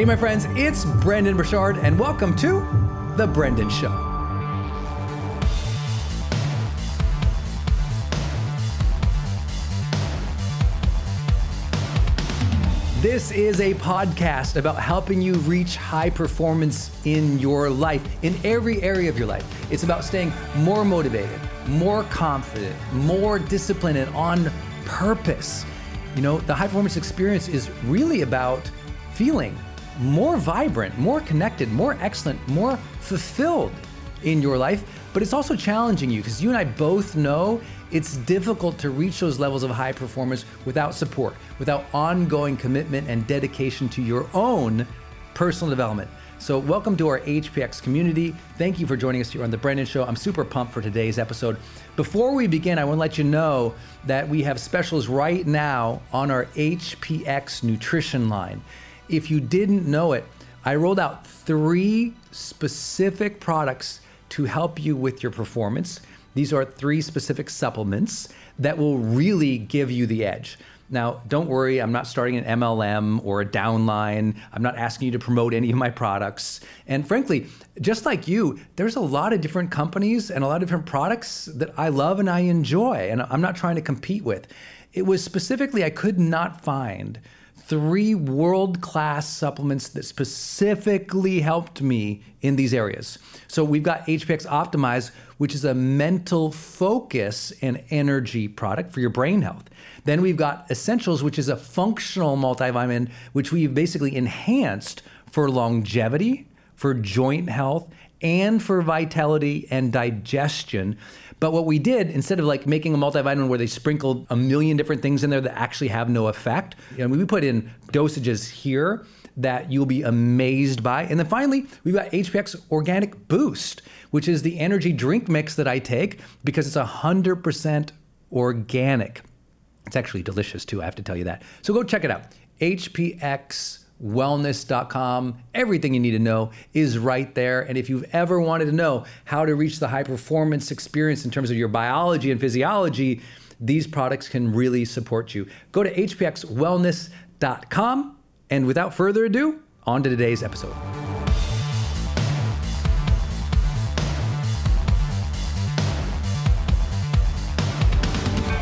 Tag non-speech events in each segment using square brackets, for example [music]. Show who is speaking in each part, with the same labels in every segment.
Speaker 1: Hey, my friends, it's Brendon Burchard, and welcome to The Brendon Show. This is a podcast about helping you reach high performance in your life, in every area of your life. It's about staying more motivated, more confident, more disciplined, and on purpose. You know, the high performance experience is really about feeling more vibrant, more connected, more excellent, more fulfilled in your life. But it's also challenging you because you and I both know it's difficult to reach those levels of high performance without support, without ongoing commitment and dedication to your own personal development. So, welcome to our HPX community. Thank you for joining us here on The Brendon Show. I'm super pumped for today's episode. Before we begin, I want to let you know that we have specials right now on our HPX nutrition line. If you didn't know it, I rolled out three specific products to help you with your performance. These are three specific supplements that will really give you the edge. Now, don't worry, I'm not starting an MLM or a downline. I'm not asking you to promote any of my products. And frankly, just like you, there's a lot of different companies and a lot of different products that I love and I enjoy, and I'm not trying to compete with. It was specifically, I could not find three world class supplements that specifically helped me in these areas. So we've got HPX Optimize, which is a mental focus and energy product for your brain health. Then we've got Essentials, which is a functional multivitamin, which we've basically enhanced for longevity, for joint health, and for vitality and digestion. But what we did, instead of like making a multivitamin where they sprinkled a million different things in there that actually have no effect, you know, we put in dosages here that you'll be amazed by. And then finally, we've got HPX Organic Boost, which is the energy drink mix that I take because it's 100% organic. It's actually delicious too, I have to tell you that. So go check it out. HPX wellness.com. Everything you need to know is right there. And if you've ever wanted to know how to reach the high performance experience in terms of your biology and physiology, these products can really support you. Go to hpxwellness.com. And without further ado, on to today's episode.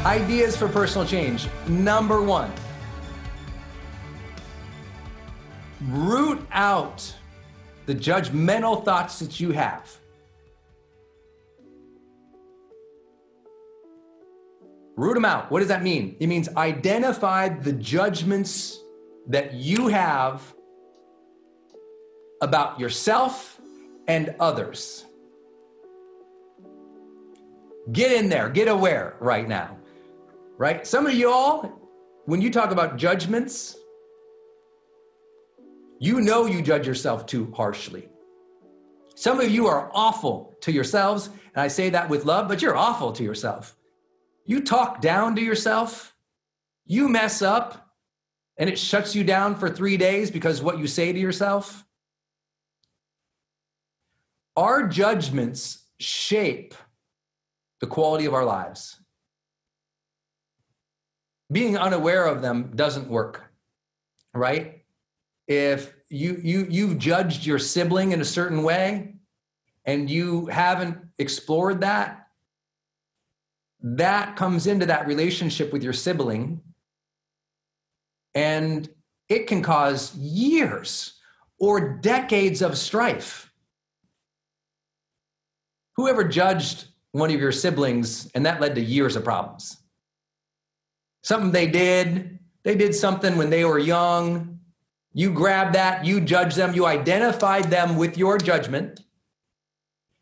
Speaker 1: Ideas for personal change. Number one root out the judgmental thoughts that you have. Root them out. What does that mean? It means identify the judgments that you have about yourself and others. Get in there, get aware right now. Right? Some of y'all, when you talk about judgments, you know you judge yourself too harshly. Some of you are awful to yourselves, and I say that with love, but you're awful to yourself. You talk down to yourself, you mess up, and it shuts you down for three days because what you say to yourself. Our judgments shape the quality of our lives. Being unaware of them doesn't work, right? If you you you've judged your sibling in a certain way and you haven't explored that that comes into that relationship with your sibling. And it can cause years or decades of strife. Whoever judged one of your siblings and that led to years of problems? Something they did they did something when they were young you grab that, you judge them, you identified them with your judgment.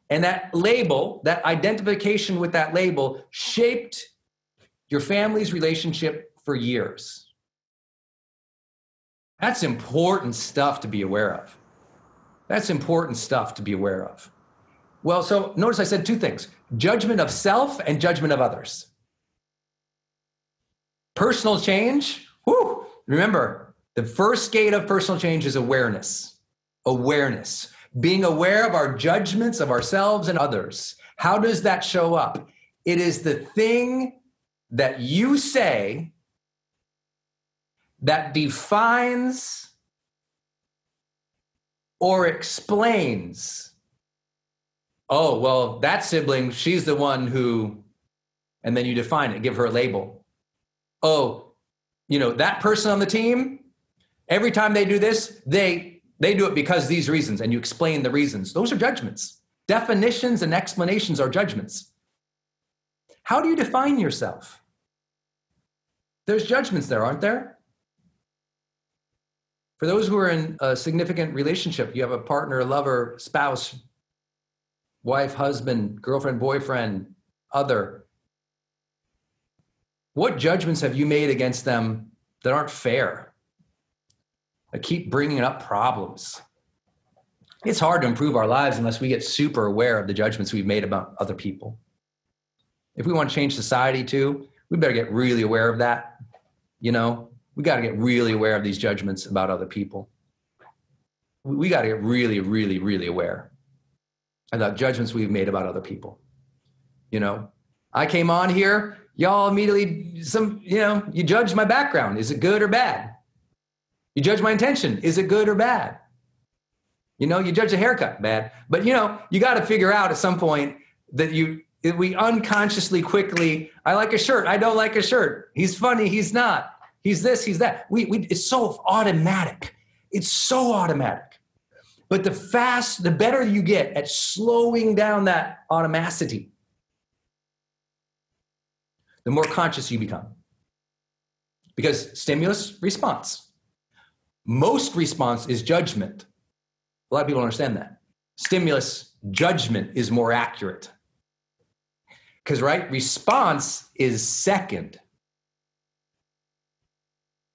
Speaker 1: And that label, that identification with that label, shaped your family's relationship for years. That's important stuff to be aware of. That's important stuff to be aware of. Well, so notice I said two things judgment of self and judgment of others. Personal change, whew, remember, the first gate of personal change is awareness. Awareness. Being aware of our judgments of ourselves and others. How does that show up? It is the thing that you say that defines or explains oh well that sibling she's the one who and then you define it give her a label oh you know that person on the team Every time they do this, they they do it because these reasons, and you explain the reasons. Those are judgments. Definitions and explanations are judgments. How do you define yourself? There's judgments there, aren't there? For those who are in a significant relationship, you have a partner, lover, spouse, wife, husband, girlfriend, boyfriend, other. What judgments have you made against them that aren't fair? I keep bringing up problems. It's hard to improve our lives unless we get super aware of the judgments we've made about other people. If we want to change society too, we better get really aware of that. You know, we got to get really aware of these judgments about other people. We got to get really, really, really aware about judgments we've made about other people. You know, I came on here, y'all immediately some you know you judge my background is it good or bad you judge my intention. Is it good or bad? You know you judge a haircut bad. But you know you got to figure out at some point that you we unconsciously quickly i like a shirt. I don't like a shirt. He's funny. He's not. He's this. He's that. We, we it's so automatic. It's so automatic. But the fast the better you get at slowing down that automaticity the more conscious you become. Because stimulus, response. Most response is judgment. A lot of people understand that. Stimulus, judgment is more accurate. Because, right, response is second.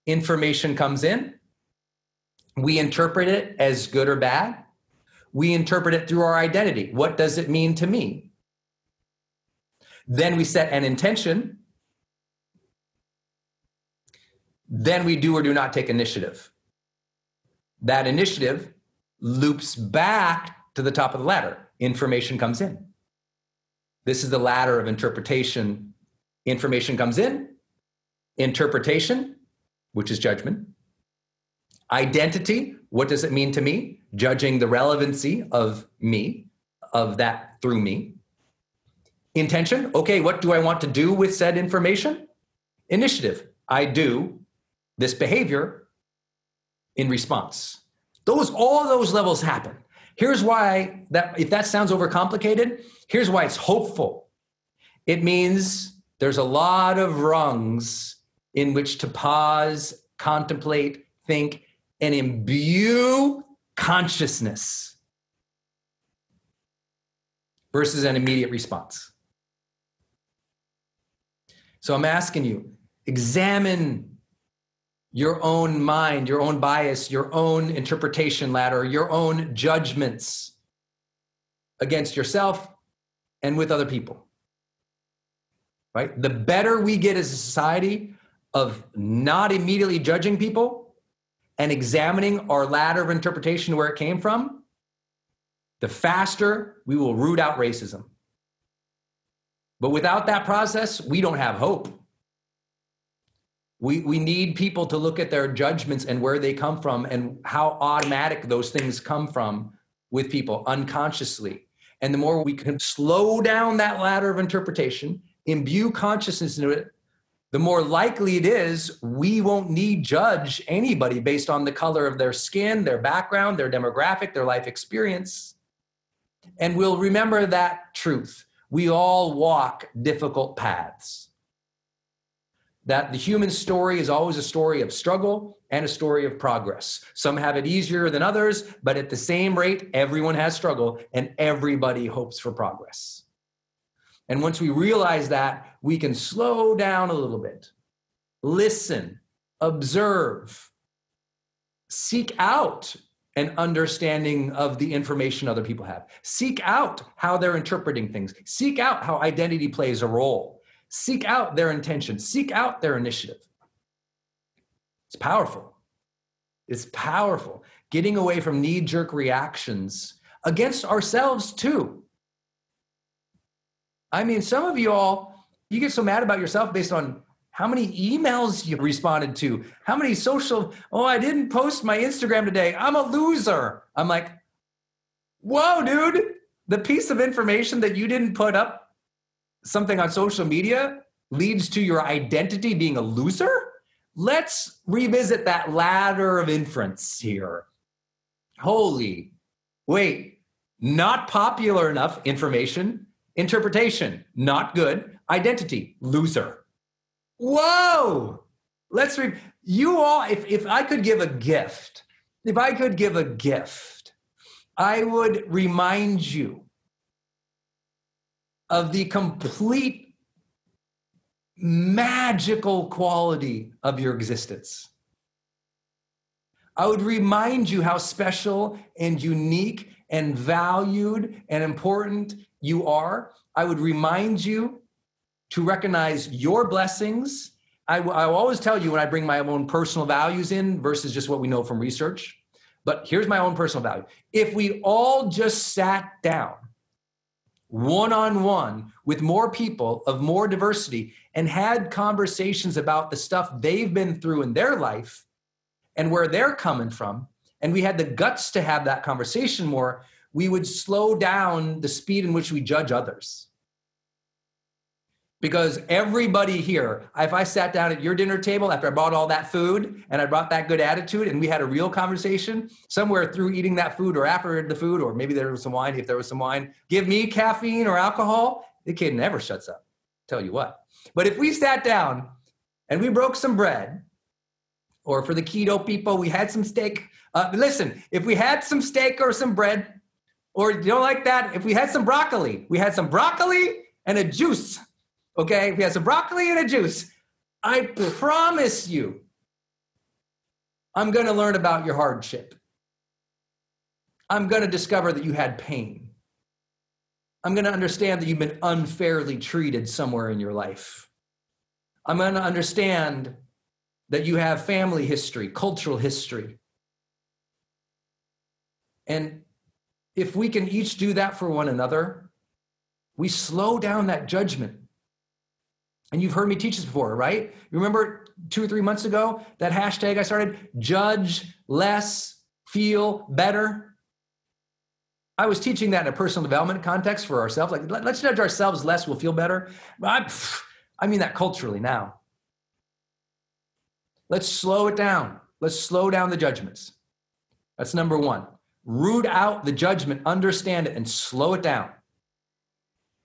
Speaker 1: Information comes in, we interpret it as good or bad. We interpret it through our identity. What does it mean to me? Then we set an intention Then we do or do not take initiative. That initiative loops back to the top of the ladder. Information comes in. This is the ladder of interpretation. Information comes in, interpretation, which is judgment. Identity, what does it mean to me? Judging the relevancy of me, of that through me. Intention, okay, what do I want to do with said information? Initiative, I do this behavior in response. Those all those levels happen. Here's why that if that sounds overcomplicated, here's why it's hopeful. It means there's a lot of rungs in which to pause, contemplate, think, and imbue consciousness versus an immediate response. So I'm asking you, examine your own mind, your own bias, your own interpretation ladder, your own judgments against yourself and with other people. Right? The better we get as a society of not immediately judging people and examining our ladder of interpretation where it came from, the faster we will root out racism. But without that process, we don't have hope. We, we need people to look at their judgments and where they come from and how automatic those things come from with people unconsciously. And the more we can slow down that ladder of interpretation, imbue consciousness into it, the more likely it is we won't need judge anybody based on the color of their skin, their background, their demographic, their life experience. And we'll remember that truth. We all walk difficult paths that the human story is always a story of struggle and a story of progress. Some have it easier than others, but at the same rate, everyone has struggle and everybody hopes for progress. And once we realize that, we can slow down a little bit, listen, observe, seek out an understanding of the information other people have, seek out how they're interpreting things, seek out how identity plays a role Seek out their intention, seek out their initiative. It's powerful. It's powerful. Getting away from knee jerk reactions against ourselves, too. I mean, some of you all, you get so mad about yourself based on how many emails you responded to, how many social, oh, I didn't post my Instagram today. I'm a loser. I'm like, whoa, dude, the piece of information that you didn't put up something on social media leads to your identity being a loser, let's revisit that ladder of inference here. Holy, wait, not popular enough information, interpretation, not good, identity, loser. Whoa! Let's read. You all, if, if I could give a gift, if I could give a gift, I would remind you of the complete magical quality of your existence. I would remind you how special and unique and valued and important you are. I would remind you to recognize your blessings. I, I always tell you when I bring my own personal values in versus just what we know from research. But here's my own personal value. If we all just sat down one on one with more people of more diversity and had conversations about the stuff they've been through in their life and where they're coming from, and we had the guts to have that conversation more, we would slow down the speed in which we judge others because everybody here if i sat down at your dinner table after i bought all that food and i brought that good attitude and we had a real conversation somewhere through eating that food or after the food or maybe there was some wine if there was some wine give me caffeine or alcohol the kid never shuts up. Tell you what. But if we sat down and we broke some bread or for the keto people we had some steak uh, listen if we had some steak or some bread or you don't like that if we had some broccoli we had some broccoli and a juice Okay, he has a broccoli and a juice, I promise you, I'm going to learn about your hardship. I'm going to discover that you had pain. I'm going to understand that you've been unfairly treated somewhere in your life. I'm going to understand that you have family history, cultural history. And if we can each do that for one another, we slow down that judgment and you've heard me teach this before, right? You remember two or three months ago that hashtag I started judge less, feel better? I was teaching that in a personal development context for ourselves. Like, let's judge ourselves less, we'll feel better. I, I mean that culturally now. Let's slow it down. Let's slow down the judgments. That's number one. Root out the judgment, understand it, and slow it down.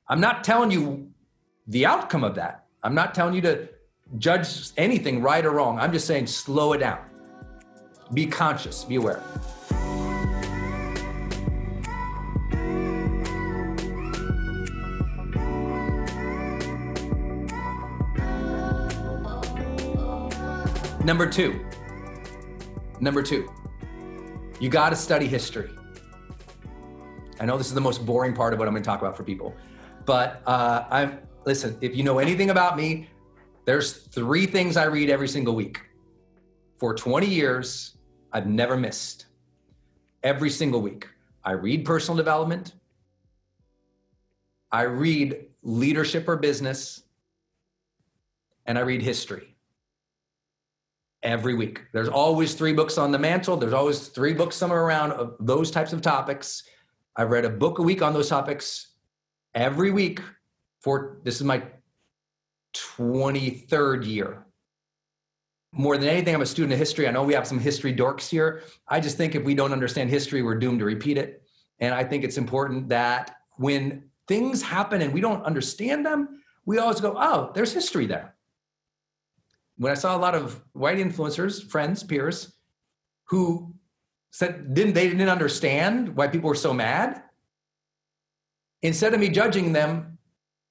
Speaker 1: I'm not telling you the outcome of that. I'm not telling you to judge anything right or wrong. I'm just saying slow it down. Be conscious, be aware. Number two, number two, you got to study history. I know this is the most boring part of what I'm going to talk about for people, but uh, I'm listen, if you know anything about me, there's three things I read every single week. For 20 years, I've never missed. Every single week, I read personal development, I read leadership or business, and I read history every week. There's always three books on the mantle. There's always three books somewhere around of those types of topics. I've read a book a week on those topics every week for this is my 23rd year. More than anything, I'm a student of history. I know we have some history dorks here. I just think if we don't understand history, we're doomed to repeat it. And I think it's important that when things happen and we don't understand them, we always go, oh, there's history there. When I saw a lot of white influencers, friends, peers, who said didn't they didn't understand why people were so mad, instead of me judging them,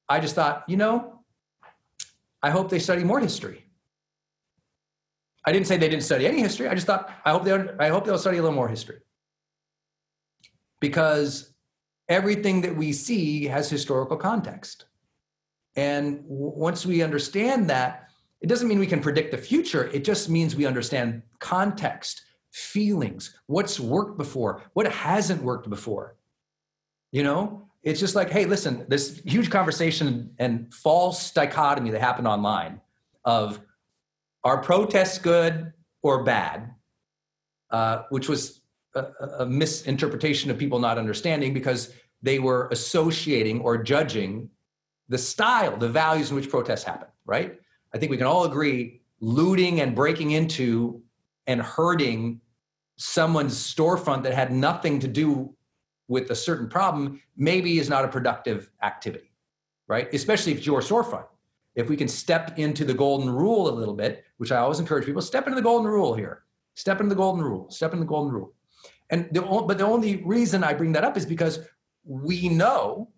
Speaker 1: I just thought, you know, I hope they study more history. I didn't say they didn't study any history. I just thought, I hope they, I hope they'll study a little more history. Because everything that we see has historical context. And once we understand that, it doesn't mean we can predict the future. It just means we understand context, feelings, what's worked before, what hasn't worked before. You know, it's just like, hey, listen, this huge conversation and false dichotomy that happened online of are protests good or bad, uh, which was a, a misinterpretation of people not understanding because they were associating or judging the style, the values in which protests happen, right? I think we can all agree looting and breaking into and hurting someone's storefront that had nothing to do with a certain problem maybe is not a productive activity, right? Especially if it's your storefront. If we can step into the golden rule a little bit, which I always encourage people, step into the golden rule here. Step into the golden rule. Step into the golden rule. And the, but the only reason I bring that up is because we know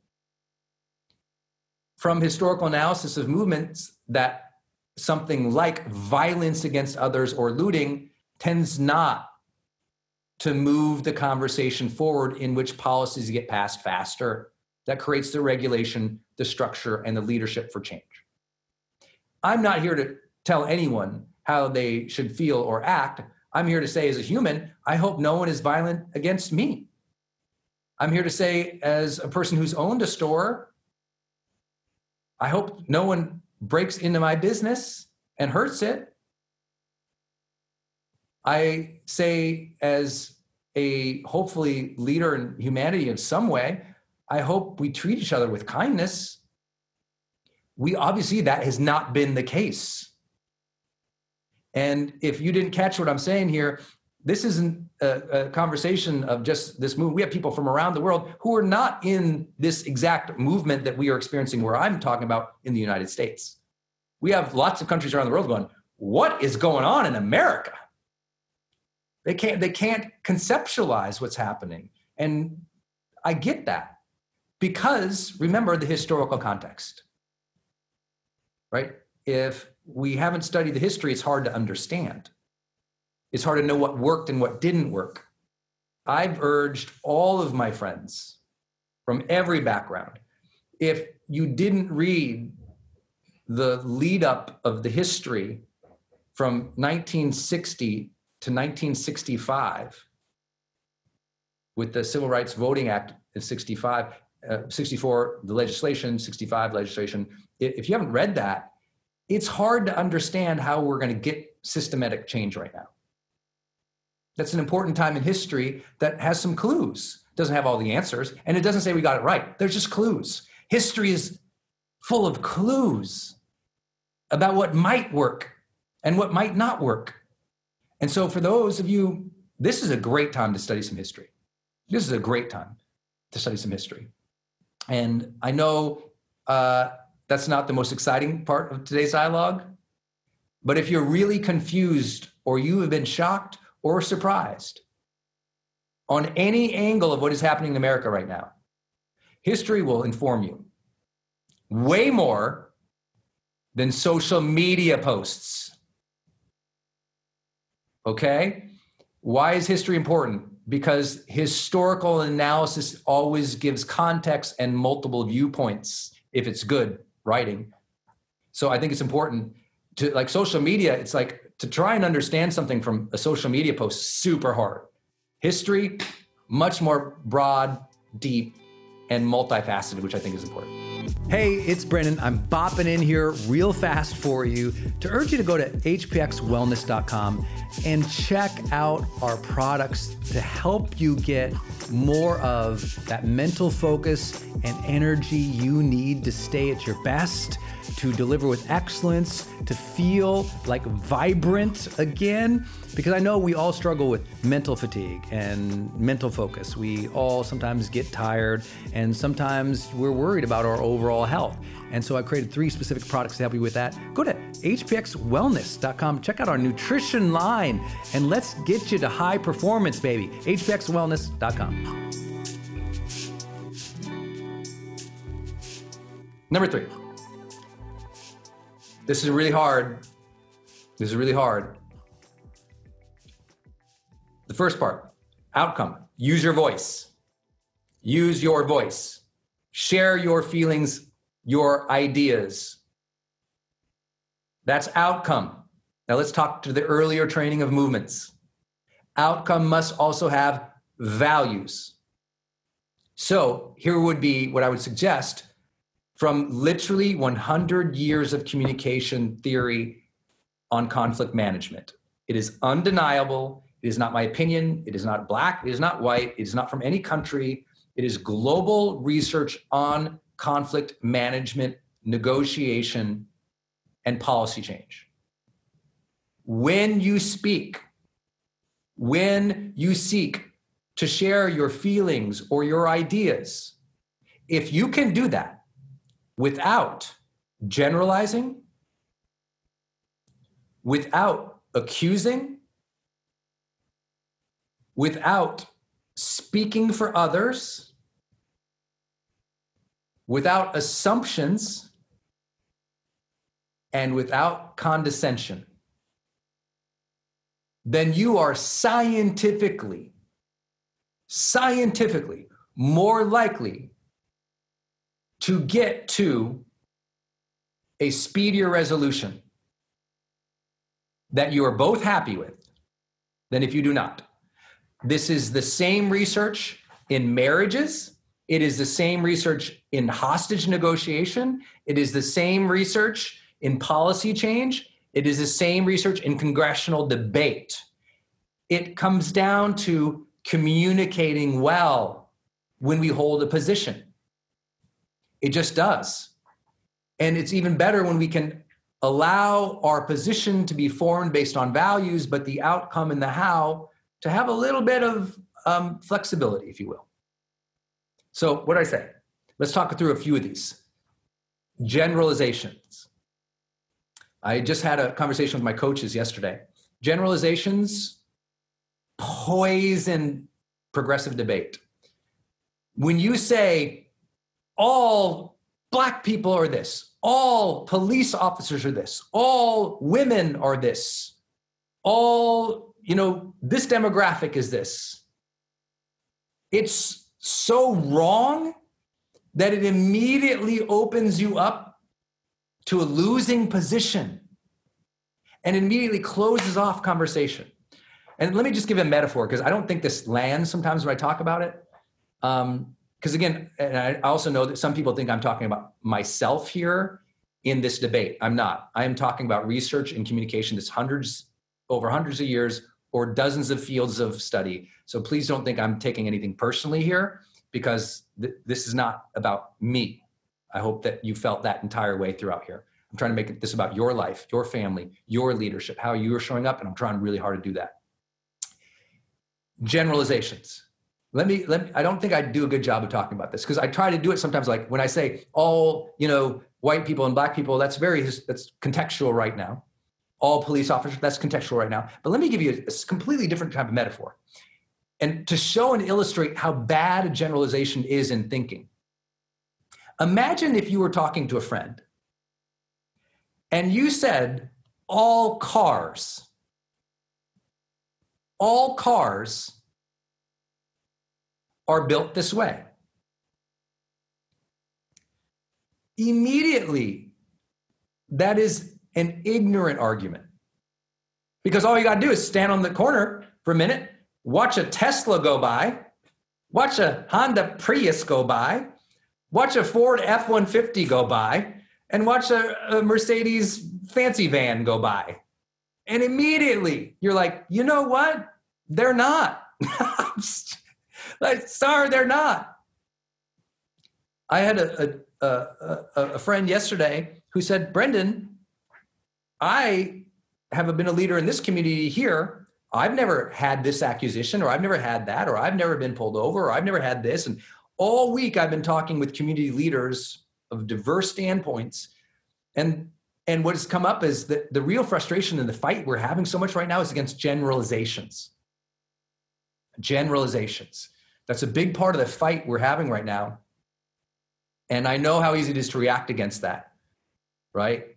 Speaker 1: from historical analysis of movements that something like violence against others or looting tends not to move the conversation forward in which policies get passed faster that creates the regulation, the structure, and the leadership for change. I'm not here to tell anyone how they should feel or act. I'm here to say, as a human, I hope no one is violent against me. I'm here to say, as a person who's owned a store, I hope no one breaks into my business and hurts it. I say, as a hopefully leader in humanity in some way, I hope we treat each other with kindness. We obviously, that has not been the case. And if you didn't catch what I'm saying here, this isn't a, a, conversation of just this movement. We have people from around the world who are not in this exact movement that we are experiencing, where I'm talking about in the United States. We have lots of countries around the world going, What is going on in America? They can't, they can't conceptualize what's happening. And I get that because remember the historical context, right? If we haven't studied the history, it's hard to understand. It's hard to know what worked and what didn't work. I've urged all of my friends from every background if you didn't read the lead up of the history from 1960 to 1965 with the Civil Rights Voting Act of 65, uh, 64, the legislation, 65 legislation. If you haven't read that, it's hard to understand how we're going to get systematic change right now. That's an important time in history that has some clues. Doesn't have all the answers, and it doesn't say we got it right. There's just clues. History is full of clues about what might work and what might not work. And so, for those of you, this is a great time to study some history. This is a great time to study some history. And I know uh, that's not the most exciting part of today's dialogue, but if you're really confused or you have been shocked or surprised on any angle of what is happening in America right now, history will inform you way more than social media posts. Okay? Why is history important? Because historical analysis always gives context and multiple viewpoints if it's good writing. So I think it's important to like social media, it's like to try and understand something from a social media post super hard. History, much more broad, deep, and multifaceted, which I think is important.
Speaker 2: Hey, it's Brendon. I'm bopping in here real fast for you to urge you to go to hpxwellness.com and check out our products to help you get more of that mental focus and energy you need to stay at your best to deliver with excellence, to feel like vibrant again. Because I know we all struggle with mental fatigue and mental focus. We all sometimes get tired and sometimes we're worried about our overall health. And so I created three specific products to help you with that. Go to hpxwellness.com, check out our nutrition line, and let's get you to high performance, baby. hpxwellness.com.
Speaker 1: Number three. This is really hard. This is really hard. The first part outcome use your voice. Use your voice. Share your feelings, your ideas. That's outcome. Now let's talk to the earlier training of movements. Outcome must also have values. So here would be what I would suggest from literally 100 years of communication theory on conflict management. It is undeniable. It is not my opinion. It is not black. It is not white. It is not from any country. It is global research on conflict management, negotiation, and policy change. When you speak, when you seek to share your feelings or your ideas, if you can do that, without generalizing, without accusing, without speaking for others, without assumptions, and without condescension, then you are scientifically, scientifically more likely to get to a speedier resolution that you are both happy with than if you do not. This is the same research in marriages. It is the same research in hostage negotiation. It is the same research in policy change. It is the same research in congressional debate. It comes down to communicating well when we hold a position. It just does. And it's even better when we can allow our position to be formed based on values, but the outcome and the how to have a little bit of um, flexibility, if you will. So, what I say? Let's talk through a few of these. Generalizations. I just had a conversation with my coaches yesterday. Generalizations poison progressive debate. When you say all black people are this, all police officers are this, all women are this, all, you know, this demographic is this. It's so wrong that it immediately opens you up to a losing position and immediately closes off conversation. And let me just give a metaphor because I don't think this lands sometimes when I talk about it. Um, because again, and I also know that some people think I'm talking about myself here in this debate. I'm not. I am talking about research and communication that's hundreds, over hundreds of years or dozens of fields of study. So please don't think I'm taking anything personally here because th- this is not about me. I hope that you felt that entire way throughout here. I'm trying to make this about your life, your family, your leadership, how you are showing up, and I'm trying really hard to do that. Generalizations let me let me, i don't think i do a good job of talking about this because i try to do it sometimes like when i say all you know white people and black people that's very that's contextual right now all police officers that's contextual right now but let me give you a, completely different type of metaphor and to show and illustrate how bad a generalization is in thinking imagine if you were talking to a friend and you said all cars all cars are built this way. Immediately, that is an ignorant argument. Because all you got to do is stand on the corner for a minute, watch a Tesla go by, watch a Honda Prius go by, watch a Ford F 150 go by, and watch a, a, Mercedes fancy van go by. And immediately you're like, you know what? They're not. [laughs] like, sorry, they're not. I had a, a, a, a friend yesterday who said, Brendon, I have been a leader in this community here. I've never had this accusation, or I've never had that, or I've never been pulled over, or I've never had this. And all week I've been talking with community leaders of diverse standpoints. And and what has come up is that the real frustration in the fight we're having so much right now is against generalizations. Generalizations. That's a big part of the fight we're having right now. And I know how easy it is to react against that, right?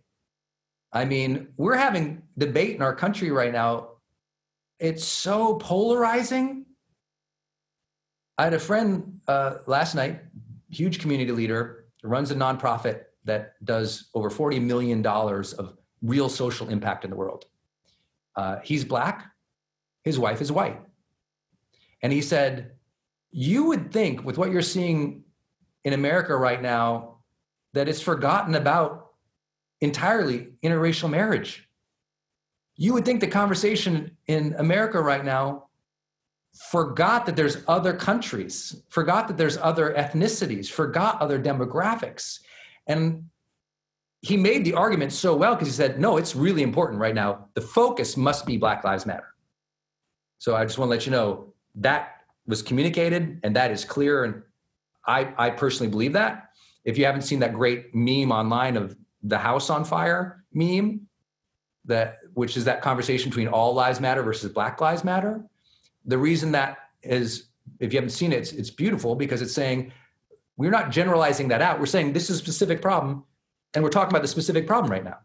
Speaker 1: I mean, we're having debate in our country right now. It's so polarizing. I had a friend uh, last night, huge community leader, runs a nonprofit that does over $40 million of real social impact in the world. Uh, he's black, his wife is white. And he said, you would think with what you're seeing in America right now that it's forgotten about entirely interracial marriage. You would think the conversation in America right now forgot that there's other countries, forgot that there's other ethnicities, forgot other demographics. And he made the argument so well because he said, no, it's really important right now. The focus must be Black Lives Matter. So I just want to let you know that was communicated and that is clear. And I, I personally believe that. If you haven't seen that great meme online of the house on fire meme, that which is that conversation between all lives matter versus black lives matter. The reason that is, if you haven't seen it, it's, it's beautiful because it's saying we're not generalizing that out. We're saying this is a specific problem, and we're talking about the specific problem right now.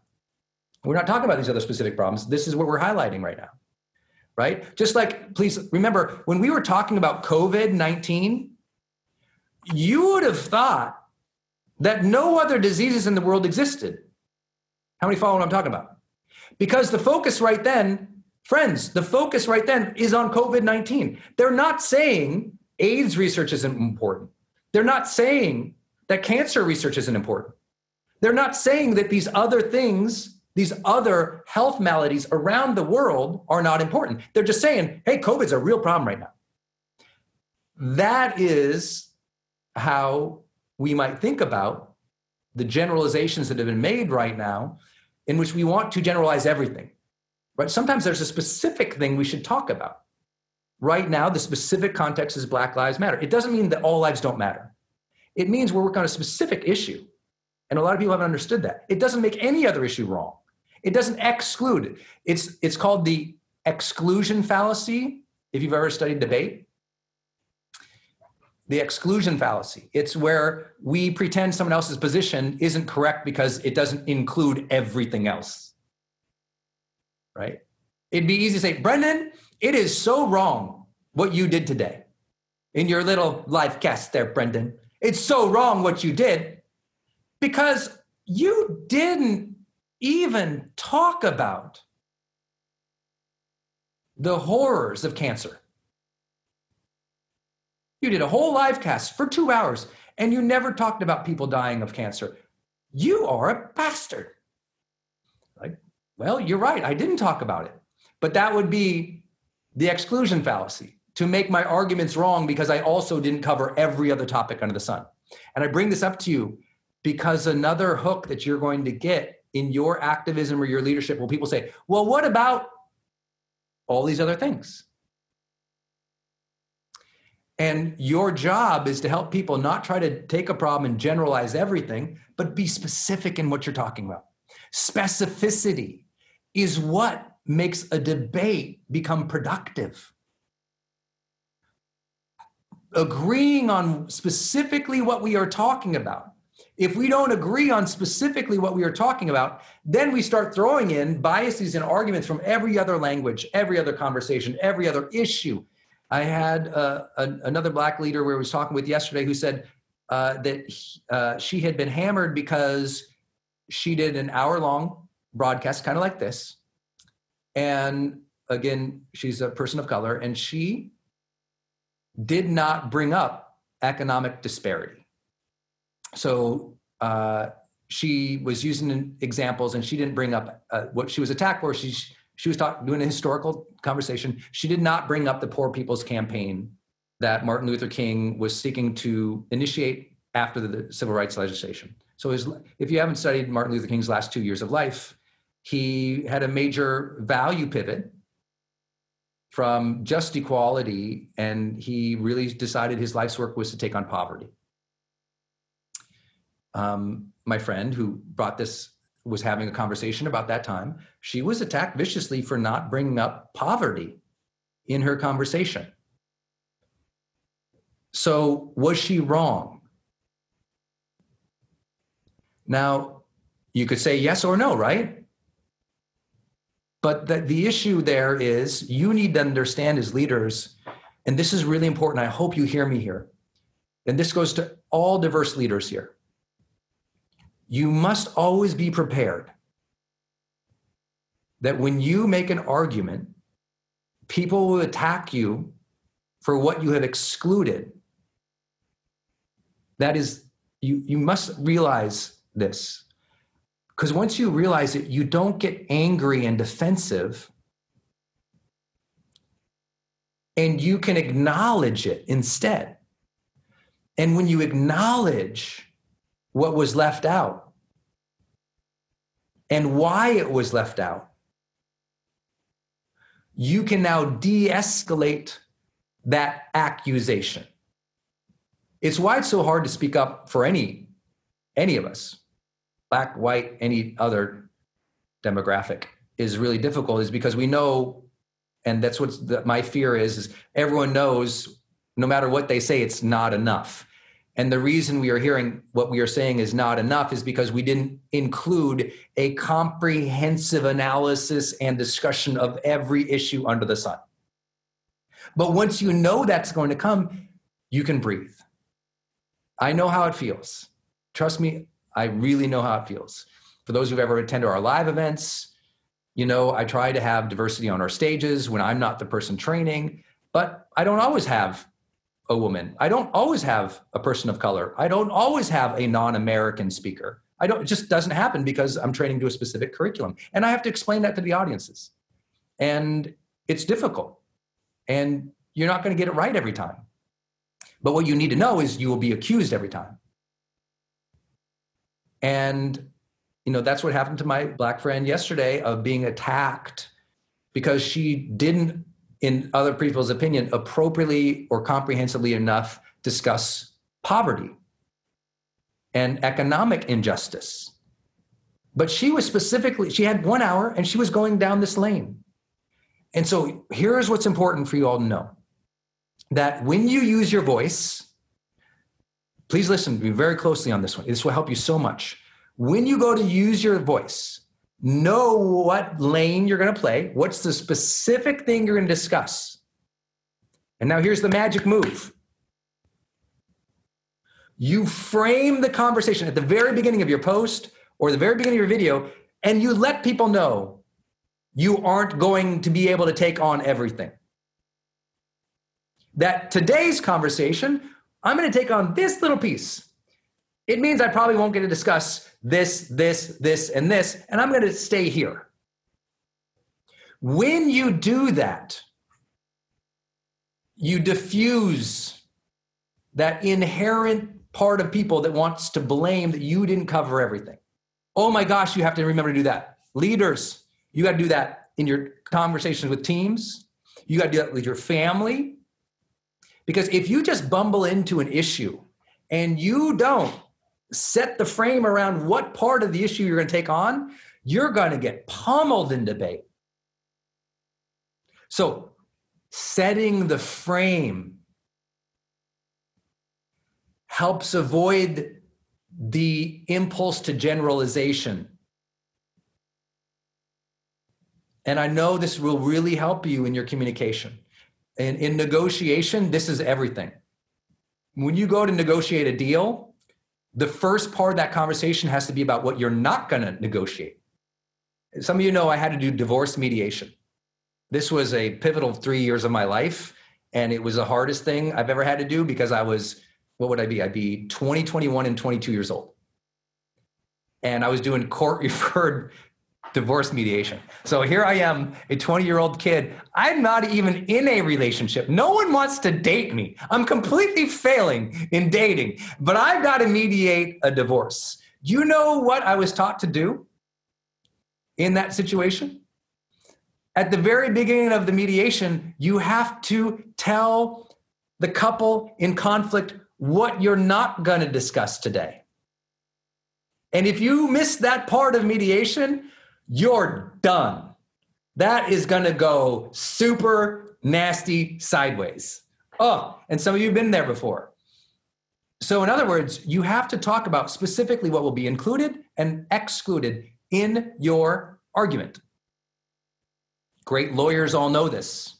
Speaker 1: We're not talking about these other specific problems. This is what we're highlighting right now right? Just like, please remember, when we were talking about COVID 19, you would have thought that no other diseases in the world existed. How many follow what I'm talking about? Because the focus right then, friends, the focus right then is on COVID 19. They're not saying
Speaker 2: AIDS research isn't important. They're not saying that cancer research isn't important. They're not saying that these other things, these other health maladies around the world are not important. They're just saying, hey, COVID's a real problem right now. That is how we might think about the generalizations that have been made right now, in which we want to generalize everything. Right? Sometimes there's a specific thing we should talk about. Right now, the specific context is Black Lives Matter. It doesn't mean that all lives don't matter. It means we're working on a specific issue. And a lot of people haven't understood that. It doesn't make any other issue wrong. It doesn't exclude. It's, it's called the exclusion fallacy, if you've ever studied debate. The exclusion fallacy. It's where we pretend someone else's position isn't correct because it doesn't include everything else. Right? It'd be easy to say, Brendon, it is so wrong what you did today in your little live cast there, Brendon. It's so wrong what you did because you didn't even talk about the horrors of cancer. You did a whole live cast for two hours and you never talked about people dying of cancer. You are a bastard. Like, well, you're right. I didn't talk about it. But that would be the exclusion fallacy to make my arguments wrong because I also didn't cover every other topic under the sun. And I bring this up to you because another hook that you're going to get in your activism or your leadership will people say, well, what about all these other things? And your job is to help people not try to take a problem and generalize everything, but be specific in what you're talking about. Specificity is what makes a debate become productive. Agreeing on specifically what we are talking about. If we don't agree on specifically what we are talking about, then we start throwing in biases and arguments from every other language, every other conversation, every other issue. I had uh, a, another black leader we was talking with yesterday who said uh, that he, uh, she had been hammered because she did an hour long broadcast, kind of like this, and again, she's a person of color, and she did not bring up economic disparity. So uh, she was using examples, and she didn't bring up uh, what she was attacked for. She she was talking, doing a historical conversation. She did not bring up the Poor People's Campaign that Martin Luther King was seeking to initiate after the, civil rights legislation. So, his, if you haven't studied Martin Luther King's last two years of life, he had a major value pivot from just equality, and he really decided his life's work was to take on poverty. Um, my friend who brought this was having a conversation about that time. She was attacked viciously for not bringing up poverty in her conversation. So, was she wrong? Now, you could say yes or no, right? But the, the issue there is you need to understand as leaders, and this is really important. I hope you hear me here. And this goes to all diverse leaders here. You must always be prepared that when you make an argument, people will attack you for what you have excluded. That is, you, you must realize this. Because once you realize it, you don't get angry and defensive. And you can acknowledge it instead. And when you acknowledge what was left out and why it was left out, you can now de escalate that accusation. It's why it's so hard to speak up for any any of us black, white, any other demographic is really difficult is because we know, and that's what my fear is, is everyone knows no matter what they say, it's not enough. And the reason we are hearing what we are saying is not enough is because we didn't include a comprehensive analysis and discussion of every issue under the sun. But once you know that's going to come, you can breathe. I know how it feels. Trust me, I really know how it feels. For those who've ever attended our live events, you know, I try to have diversity on our stages when I'm not the person training, but I don't always have a woman. I don't always have a person of color. I don't always have a non-American speaker. I don't. It just doesn't happen because I'm training to a specific curriculum, and I have to explain that to the audiences, and it's difficult, and you're not going to get it right every time. But what you need to know is you will be accused every time, and you know that's what happened to my black friend yesterday of being attacked because she didn't in other people's opinion, appropriately or comprehensively enough discuss poverty and economic injustice. But she was specifically, she had one hour and she was going down this lane. And so here's what's important for you all to know that when you use your voice, please listen to me very closely on this one. This will help you so much. When you go to use your voice, know what lane you're going to play, what's the specific thing you're going to discuss. And now here's the magic move. You frame the conversation at the very beginning of your post or the very beginning of your video, and you let people know you aren't going to be able to take on everything. That today's conversation, I'm going to take on this little piece. It means I probably won't get to discuss this, this, this, and this, and I'm going to stay here. When you do that, you diffuse that inherent part of people that wants to blame that you didn't cover everything. Oh my gosh, you have to remember to do that. Leaders, you got to do that in your conversations with teams. You got to do that with your family. Because if you just bumble into an issue and you don't set the frame around what part of the issue you're going to take on, you're going to get pummeled in debate. So, setting the frame helps avoid the impulse to generalization. And I know this will really help you in your communication. And in negotiation, this is everything. When you go to negotiate a deal, the first part of that conversation has to be about what you're not going to negotiate. Some of you know I had to do divorce mediation. This was a pivotal three years of my life, and it was the hardest thing I've ever had to do because I was, what would I be? I'd be 20, 21, and 22 years old. And I was doing court [laughs] referred divorce mediation. So here I am, a 20 year old kid. I'm not even in a relationship. No one wants to date me. I'm completely failing in dating, but I've got to mediate a divorce. You know what I was taught to do in that situation? At the very beginning of the mediation, you have to tell the couple in conflict what you're not going to discuss today. And if you miss that part of mediation, you're done. That is going to go super nasty sideways. Oh, and some of you have been there before. So, in other words, you have to talk about specifically what will be included and excluded in your argument. Great lawyers all know this.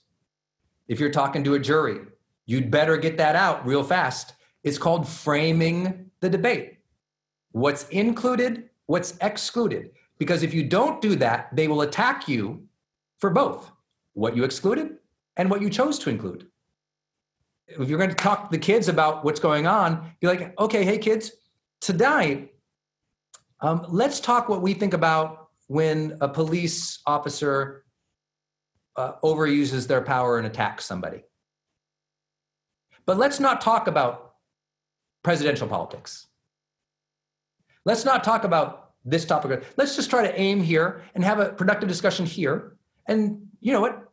Speaker 2: If you're talking to a jury, you'd better get that out real fast. It's called framing the debate. What's included, what's excluded. Because if you don't do that, they will attack you for both what you excluded and what you chose to include. If you're going to talk to the kids about what's going on, be like, okay, hey, kids, tonight, um, let's talk what we think about when a police officer uh, overuses their power and attacks somebody. But let's not talk about presidential politics. Let's not talk about this topic. Let's just try to aim here and have a productive discussion here. And you know what?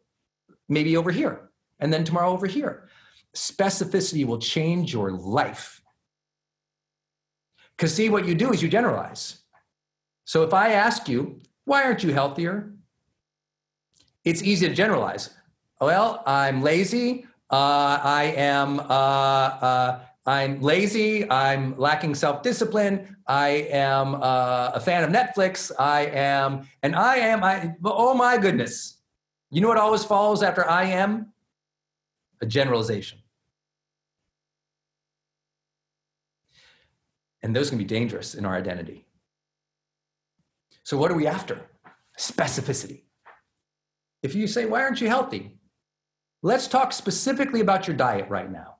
Speaker 2: Maybe over here. And then tomorrow over here. Specificity will change your life. Because see, what you do is you generalize. So if I ask you, why aren't you healthier? It's easy to generalize. Well, I'm lazy. Uh, I am uh, uh, I'm lazy. I'm lacking self discipline. I am uh, a fan of Netflix. I am, and I am, I, oh my goodness. You know what always follows after I am? A generalization. And those can be dangerous in our identity. So, what are we after? Specificity. If you say, Why aren't you healthy? Let's talk specifically about your diet right now.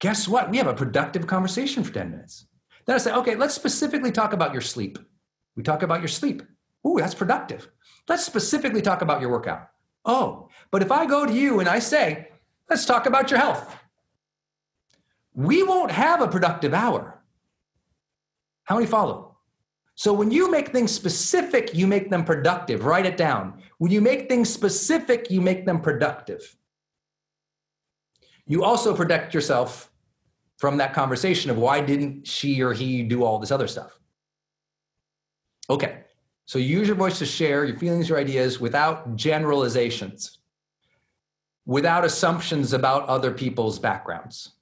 Speaker 2: Guess what? We have a productive conversation for 10 minutes. Then I say, okay, let's specifically talk about your sleep. We talk about your sleep. Ooh, that's productive. Let's specifically talk about your workout. Oh, but if I go to you and I say, let's talk about your health, we won't have a productive hour. How many follow? So when you make things specific, you make them productive. Write it down. When you make things specific, you make them productive. You also protect yourself from that conversation of why didn't she or he do all this other stuff? Okay, so you use your voice to share your feelings, your ideas without generalizations, without assumptions about other people's backgrounds.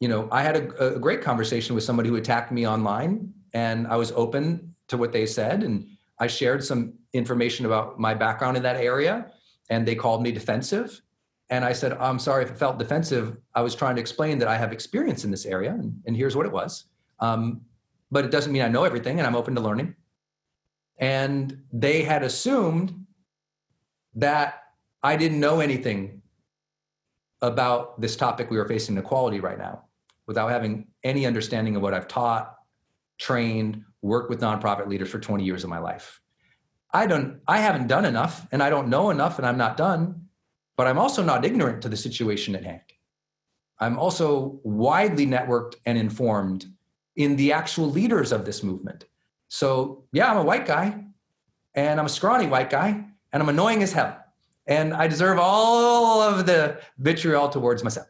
Speaker 2: You know, I had a, a great conversation with somebody who attacked me online, and I was open to what they said, and I shared some information about my background in that area, and they called me defensive and I said, I'm sorry if it felt defensive. I was trying to explain that I have experience in this area, and, and here's what it was. Um, but it doesn't mean I know everything, and I'm open to learning. And they had assumed that I didn't know anything about this topic we were facing equality right now without having any understanding of what I've taught, trained, worked with nonprofit leaders for 20 years of my life. I don't I haven't done enough and I don't know enough and I'm not done but I'm also not ignorant to the situation at hand. I'm also widely networked and informed in the actual leaders of this movement. So, yeah, I'm a white guy and I'm a scrawny white guy and I'm annoying as hell. And I deserve all of the vitriol towards myself.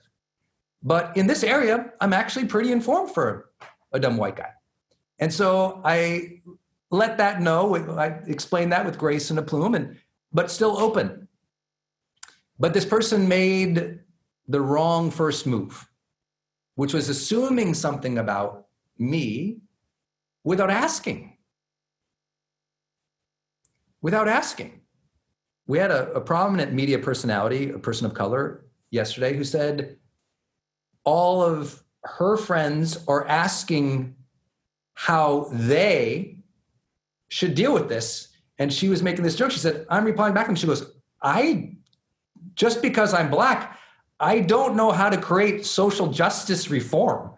Speaker 2: But in this area, I'm actually pretty informed for a dumb white guy. And so I let that know. I explain that with grace and aplomb, and but still open but this person made the wrong first move, which was assuming something about me without asking. Without asking. We had a, a, prominent media personality, a person of color, yesterday who said all of her friends are asking how they should deal with this. And she was making this joke. She said, I'm replying back, and she goes, I just because I'm black, I don't know how to create social justice reform.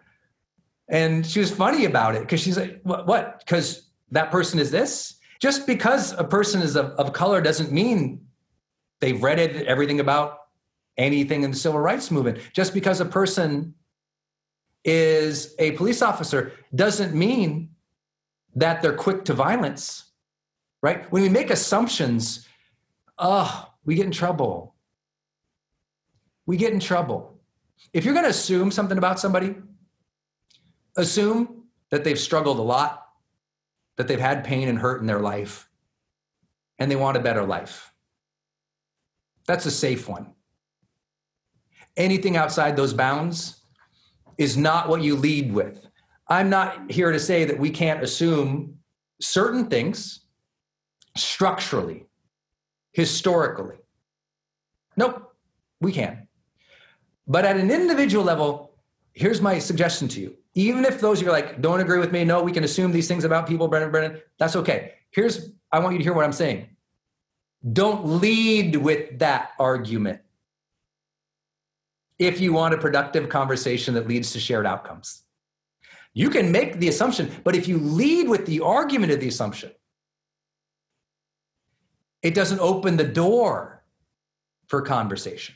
Speaker 2: And she was funny about it because she's like, what? Because that person is this? Just because a person is of, of color doesn't mean they've read it, everything about anything in the civil rights movement. Just because a person is a police officer doesn't mean that they're quick to violence, right? When we make assumptions, oh, we get in trouble we get in trouble. If you're going to assume something about somebody, assume that they've struggled a lot, that they've had pain and hurt in their life, and they want a better life. That's a safe one. Anything outside those bounds is not what you lead with. I'm not here to say that we can't assume certain things structurally, historically. Nope, we can. But at an individual level, here's my suggestion to you. Even if those you're like, don't agree with me, no, we can assume these things about people, Brendon, Brendon, that's okay. Here's, I want you to hear what I'm saying. Don't lead with that argument if you want a productive conversation that leads to shared outcomes. You can make the assumption, but if you lead with the argument of the assumption, it doesn't open the door for conversation.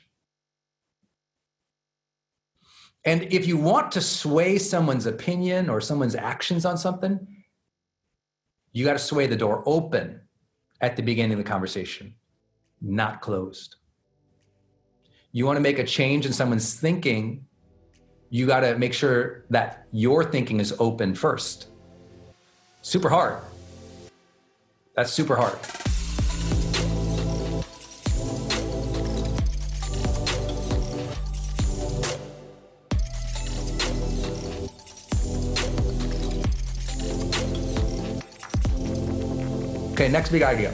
Speaker 2: And if you want to sway someone's opinion or someone's actions on something, you got to sway the door open at the beginning of the conversation, not closed. You want to make a change in someone's thinking, you got to make sure that your thinking is open first. Super hard. That's super hard. Okay, next big idea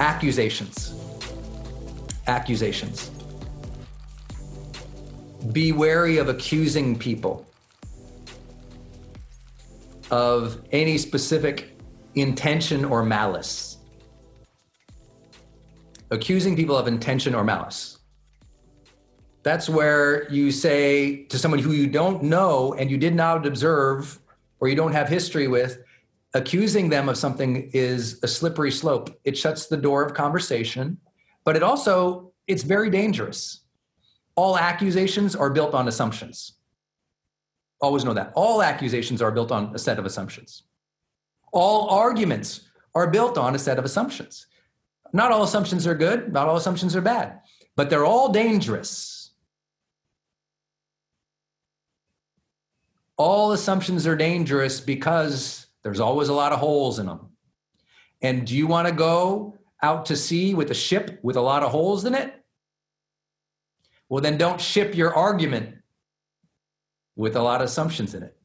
Speaker 2: accusations. Accusations. Be wary of accusing people of any specific intention or malice. Accusing people of intention or malice.
Speaker 1: That's where you say to someone who you don't know and you did not observe or you don't have history with, accusing them of something is a slippery slope. It shuts the door of conversation, but it also it's very dangerous. All accusations are built on assumptions. Always know that. All accusations are built on a set of assumptions. All arguments are built on a set of assumptions. Not all assumptions are good, not all assumptions are bad, but they're all dangerous. All assumptions are dangerous because there's always a lot of holes in them. And do you want to go out to sea with a ship with a lot of holes in it? Well, then don't ship your argument with a lot of assumptions in it.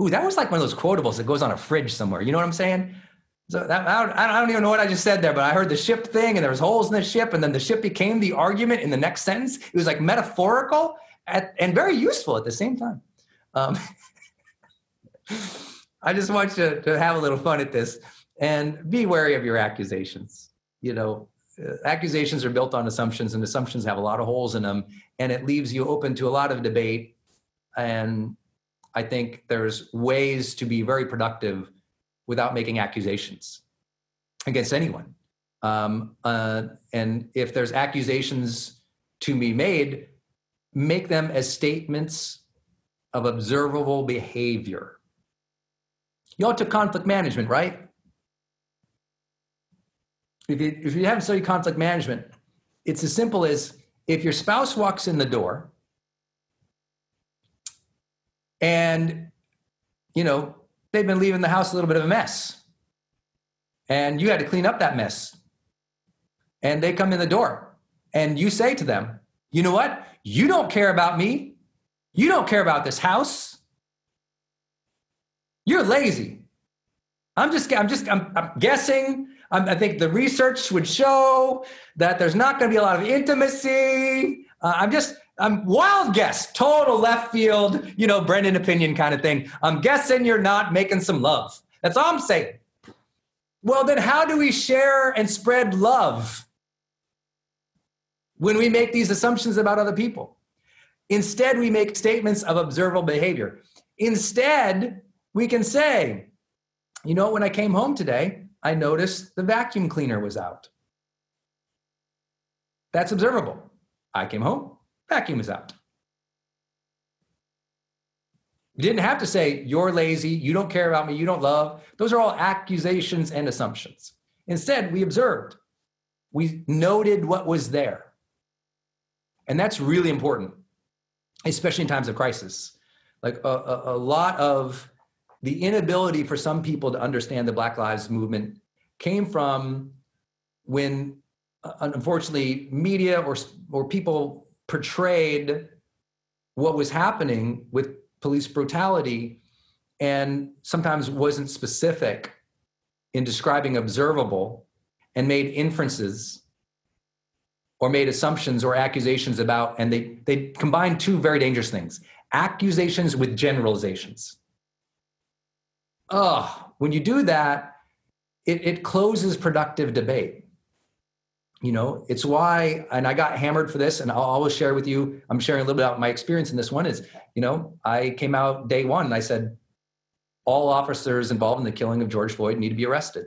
Speaker 1: Ooh, that was like one of those quotables that goes on a fridge somewhere. You know what I'm saying? So that, I, don't, I don't even know what I just said there, but I heard the ship thing and there was holes in the ship and then the ship became the argument in the next sentence. It was like metaphorical at, and very useful at the same time. Um, [laughs] I just want you to have a little fun at this and be wary of your accusations. You know, uh, accusations are built on assumptions and assumptions have a lot of holes in them and it leaves you open to a lot of debate. And i think there's ways to be very productive without making accusations against anyone. Um, uh, and if there's accusations to be made make them as statements of observable behavior you all took conflict management right if you, if you haven't studied conflict management, it's as simple as if your spouse walks in the door and, you know, they've been leaving the house a little bit of a mess and you had to clean up that mess and they come in the door and you say to them, you know what? You don't care about me. You don't care about this house. You're lazy. I'm just, I'm just, I'm, I'm guessing um, I think the research would show that there's not going to be a lot of intimacy. Uh, I'm just, I'm wild guess, total left field, you know, Brendon opinion kind of thing. I'm guessing you're not making some love. That's all I'm saying. Well, then how do we share and spread love when we make these assumptions about other people? Instead, we make statements of observable behavior. Instead, we can say, you know, when I came home today, I noticed the vacuum cleaner was out. That's observable. I came home, vacuum is out. You didn't have to say, you're lazy, you don't care about me, you don't love. Those are all accusations and assumptions. Instead, we observed, we noted what was there. And that's really important, especially in times of crisis. Like a, a, a lot of the inability for some people to understand the Black Lives Movement came from when, uh, unfortunately, media or or people portrayed what was happening with police brutality, and sometimes wasn't specific in describing observable, and made inferences or made assumptions or accusations about, and they they combined two very dangerous things: accusations with generalizations oh, when you do that, it, it closes productive debate. You know, it's why, and I got hammered for this, and I'll always share with you. I'm sharing a little bit about my experience in this one. Is you know, I came out day one and I said, all officers involved in the killing of George Floyd need to be arrested.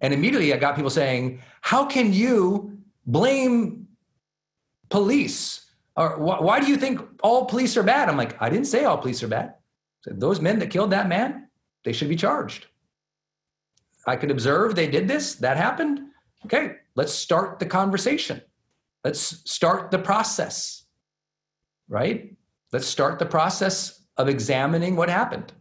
Speaker 1: And immediately I got people saying, How can you blame police? Or why do you think all police are bad? I'm like, I didn't say all police are bad. So those men that killed that man, they should be charged. I could observe they did this, that happened. Okay, let's start the conversation. Let's start the process, right? Let's start the process of examining what happened.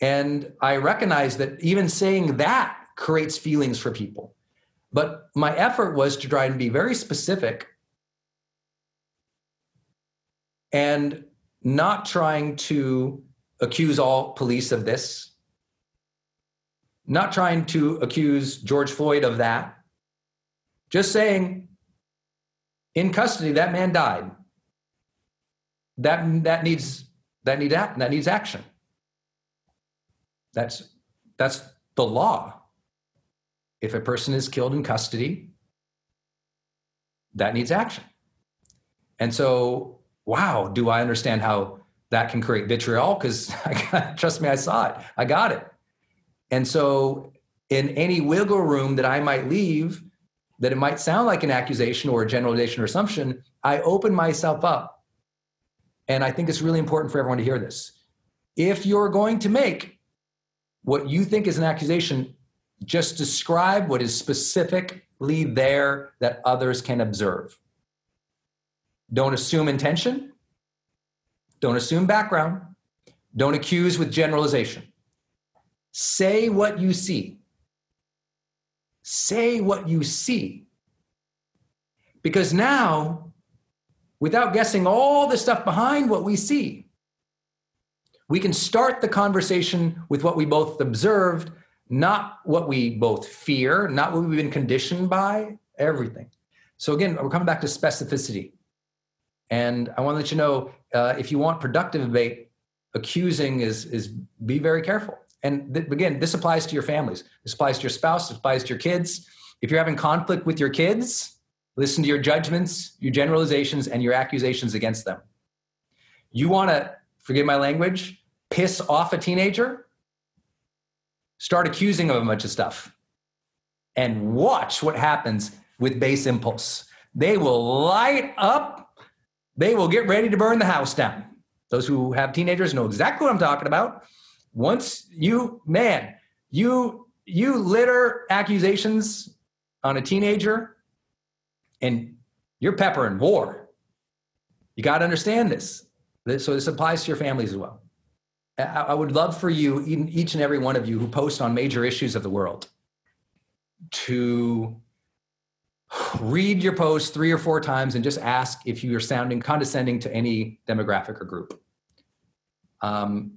Speaker 1: And I recognize that even saying that creates feelings for people. But my effort was to try and be very specific and not trying to accuse all police of this, not trying to accuse George Floyd of that, just saying in custody that man died. That that needs that need that needs action. That's that's the law. If a person is killed in custody,
Speaker 2: that needs action. And so, wow, do I understand how that can create vitriol? Because [laughs] trust me, I saw it. I got it. And so, in any wiggle room that I might leave, that it might sound like an accusation or a generalization or assumption, I open myself up. And I think it's really important for everyone to hear this. If you're going to make what you think is an accusation, just describe what is specifically there that others can observe. Don't assume intention. Don't assume background. Don't accuse with generalization. Say what you see. Say what you see. Because now, without guessing all the stuff behind what we see, we can start the conversation with what we both observed, not what we both fear, not what we've been conditioned by, everything. So, again, we're coming back to specificity. And I want to let you know uh, if you want productive debate, accusing is, is be very careful. And th- again, this applies to your families, this applies to your spouse, this applies to your kids. If you're having conflict with your kids, listen to your judgments, your generalizations, and your accusations against them. You want to forgive my language, piss off a teenager, start accusing them of a bunch of stuff, and watch what happens with base impulse. They will light up, they will get ready to burn the house down. Those who have teenagers know exactly what I'm talking about. Once you, man, you you litter accusations on a teenager and you're peppering war. You got to understand this. So this applies to your families as well. I would love for you, each and every one of you who post on major issues of the world, to read your post three or four times and just ask if you're sounding condescending to any demographic or group. Um,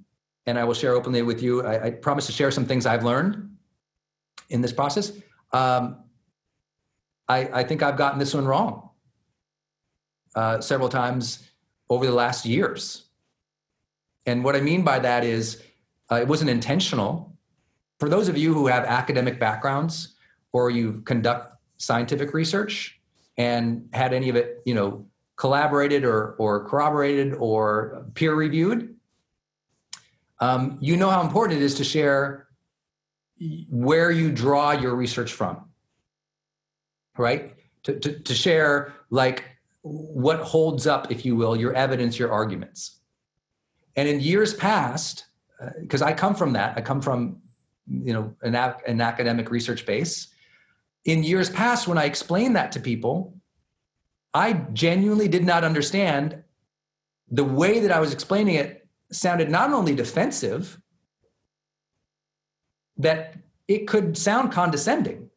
Speaker 2: and I will share openly with you. I, I, promise to share some things I've learned in this process. Um, I, I, think I've gotten this one wrong uh, several times over the last years. And what I mean by that is uh, it wasn't intentional. For those of you who have academic backgrounds or you conduct scientific research and had any of it, you know, collaborated or, or corroborated or peer reviewed, um, you know how important it is to share where you draw your research from, right? To, to, to share like what holds up, if you will, your evidence, your arguments. And in years past, because uh, I come from that, I come from you know an, an academic research base. In years past, when I explained that to people, I genuinely did not understand the way that I was explaining it sounded not only defensive, that it could sound condescending,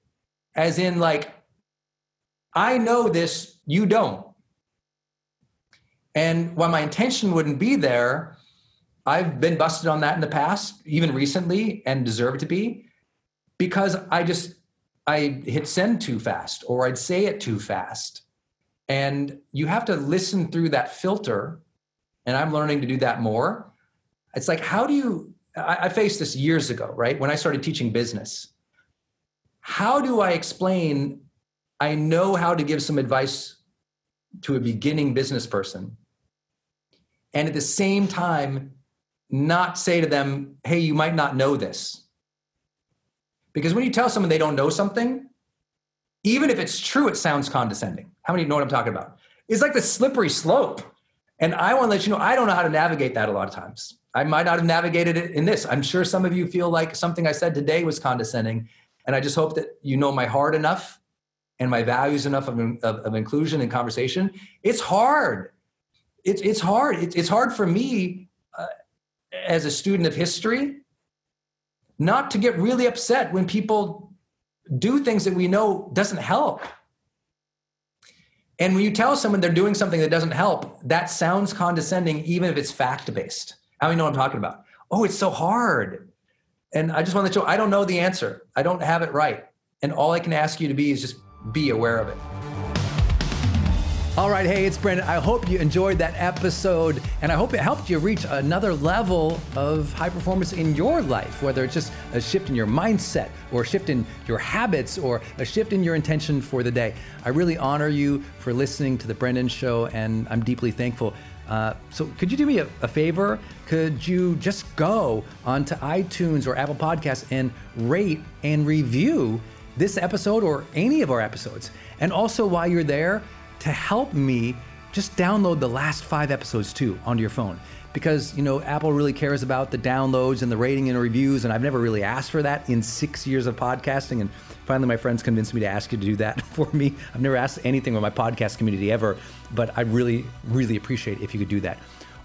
Speaker 2: as in, like, I know this, you don't. And while my intention wouldn't be there, I've been busted on that in the past, even recently, and deserve to be, because I just I hit send too fast or I'd say it too fast. And you have to listen through that filter. And I'm learning to do that more. It's like, how do you I, I faced this years ago, right? When I started teaching business. How do I explain I know how to give some advice to a beginning business person and at the same time not say to them hey you might not know this because when you tell someone they don't know something even if it's true it sounds condescending. How many know what i'm talking about? It's like the slippery slope. And i want to let you know i don't know how to navigate that a lot of times. I might not have navigated it in this. I'm sure some of you feel like something i said today was condescending and i just hope that you know my heart enough and my values enough of, of, of inclusion and conversation. It's hard. It's it's hard. It's it's hard for me uh, as a student of history not to get really upset when people do things that we know doesn't help. And when you tell someone they're doing something that doesn't help, that sounds condescending, even if it's fact based. How do you know what I'm talking about? Oh, it's so hard. And I just want to show I don't know the answer. I don't have it right. And all I can ask you to be is just be aware of it. All right, hey, it's Brendon. I hope you enjoyed that episode, and I hope it helped you reach another level of high performance in your life, whether it's just a shift in your mindset, or a shift in your habits, or a shift in your intention for the day. I really honor you for listening to The Brendon Show, and I'm deeply thankful. Uh, so, could you do me a, a, favor? Could you just go onto iTunes or Apple Podcasts and rate and review this episode or any of our episodes? And also, while you're there, to help me just download the last five episodes too onto your phone. Because you know apple really cares about the downloads and the rating and reviews and i've never really asked for that in six years of podcasting and finally my friends convinced me to ask you to do that [laughs] for me. I've never asked anything with my podcast community ever but i really really appreciate if you could do that.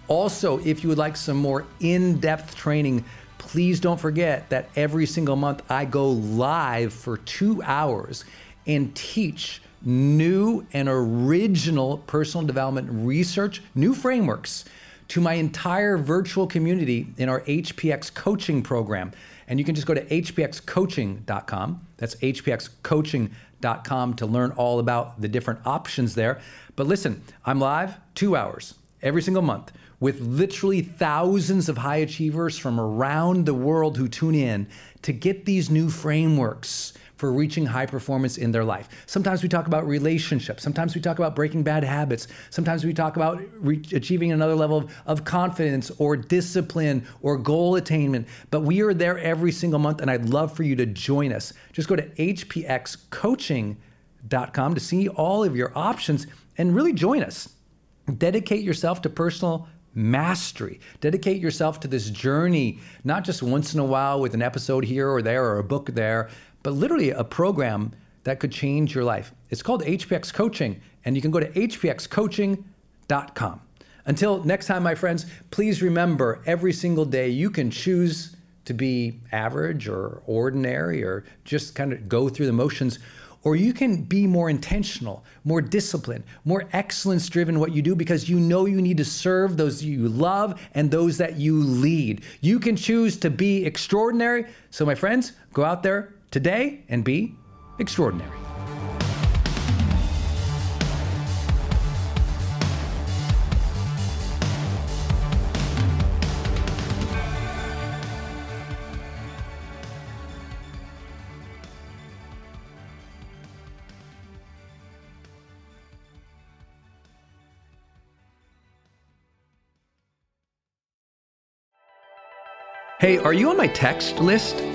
Speaker 2: Also if you would like some more in-depth training please don't forget that every single month i go live for two hours and teach new and original personal development research, new frameworks to my entire virtual community in our HPX coaching program. And you can just go to hpxcoaching.com. That's hpxcoaching.com to learn all about the different options there. But listen, I'm live two hours every single month with literally thousands of high achievers from around the world who tune in to get these new frameworks for reaching high performance in their life. Sometimes we talk about relationships. Sometimes we talk about breaking bad habits. Sometimes we talk about re- achieving another level of, of confidence or discipline or goal attainment. But we are there every single month, and I'd love for you to join us. Just go to hpxcoaching.com to see all of your options and really join us. Dedicate yourself to personal mastery. Dedicate yourself to this journey, not just once in a while with an episode here or there or a book there, but literally a program that could change your life. It's called HPX Coaching, and you can go to hpxcoaching.com. Until next time, my friends, please remember every single day you can choose to be average or ordinary or just kind of go through the motions or you can be more intentional, more disciplined, more excellence driven what you do because you know you need to serve those you love and those that you lead. You can choose to be extraordinary. So, my friends, go out there, today and be extraordinary. Hey, are you on my text list?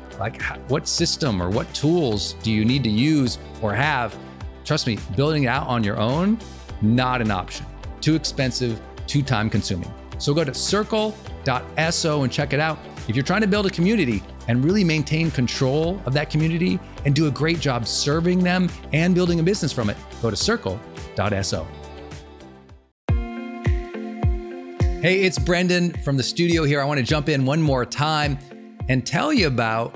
Speaker 2: Like, what system or what tools do you need to use or have? Trust me, building it out on your own, not an option. Too expensive, too time consuming. So go to circle.so and check it out. If you're trying to build a community and really maintain control of that community and do a great job serving them and building a business from it, go to circle.so. Hey, it's Brendon from the studio here. I want to jump in one more time and tell you about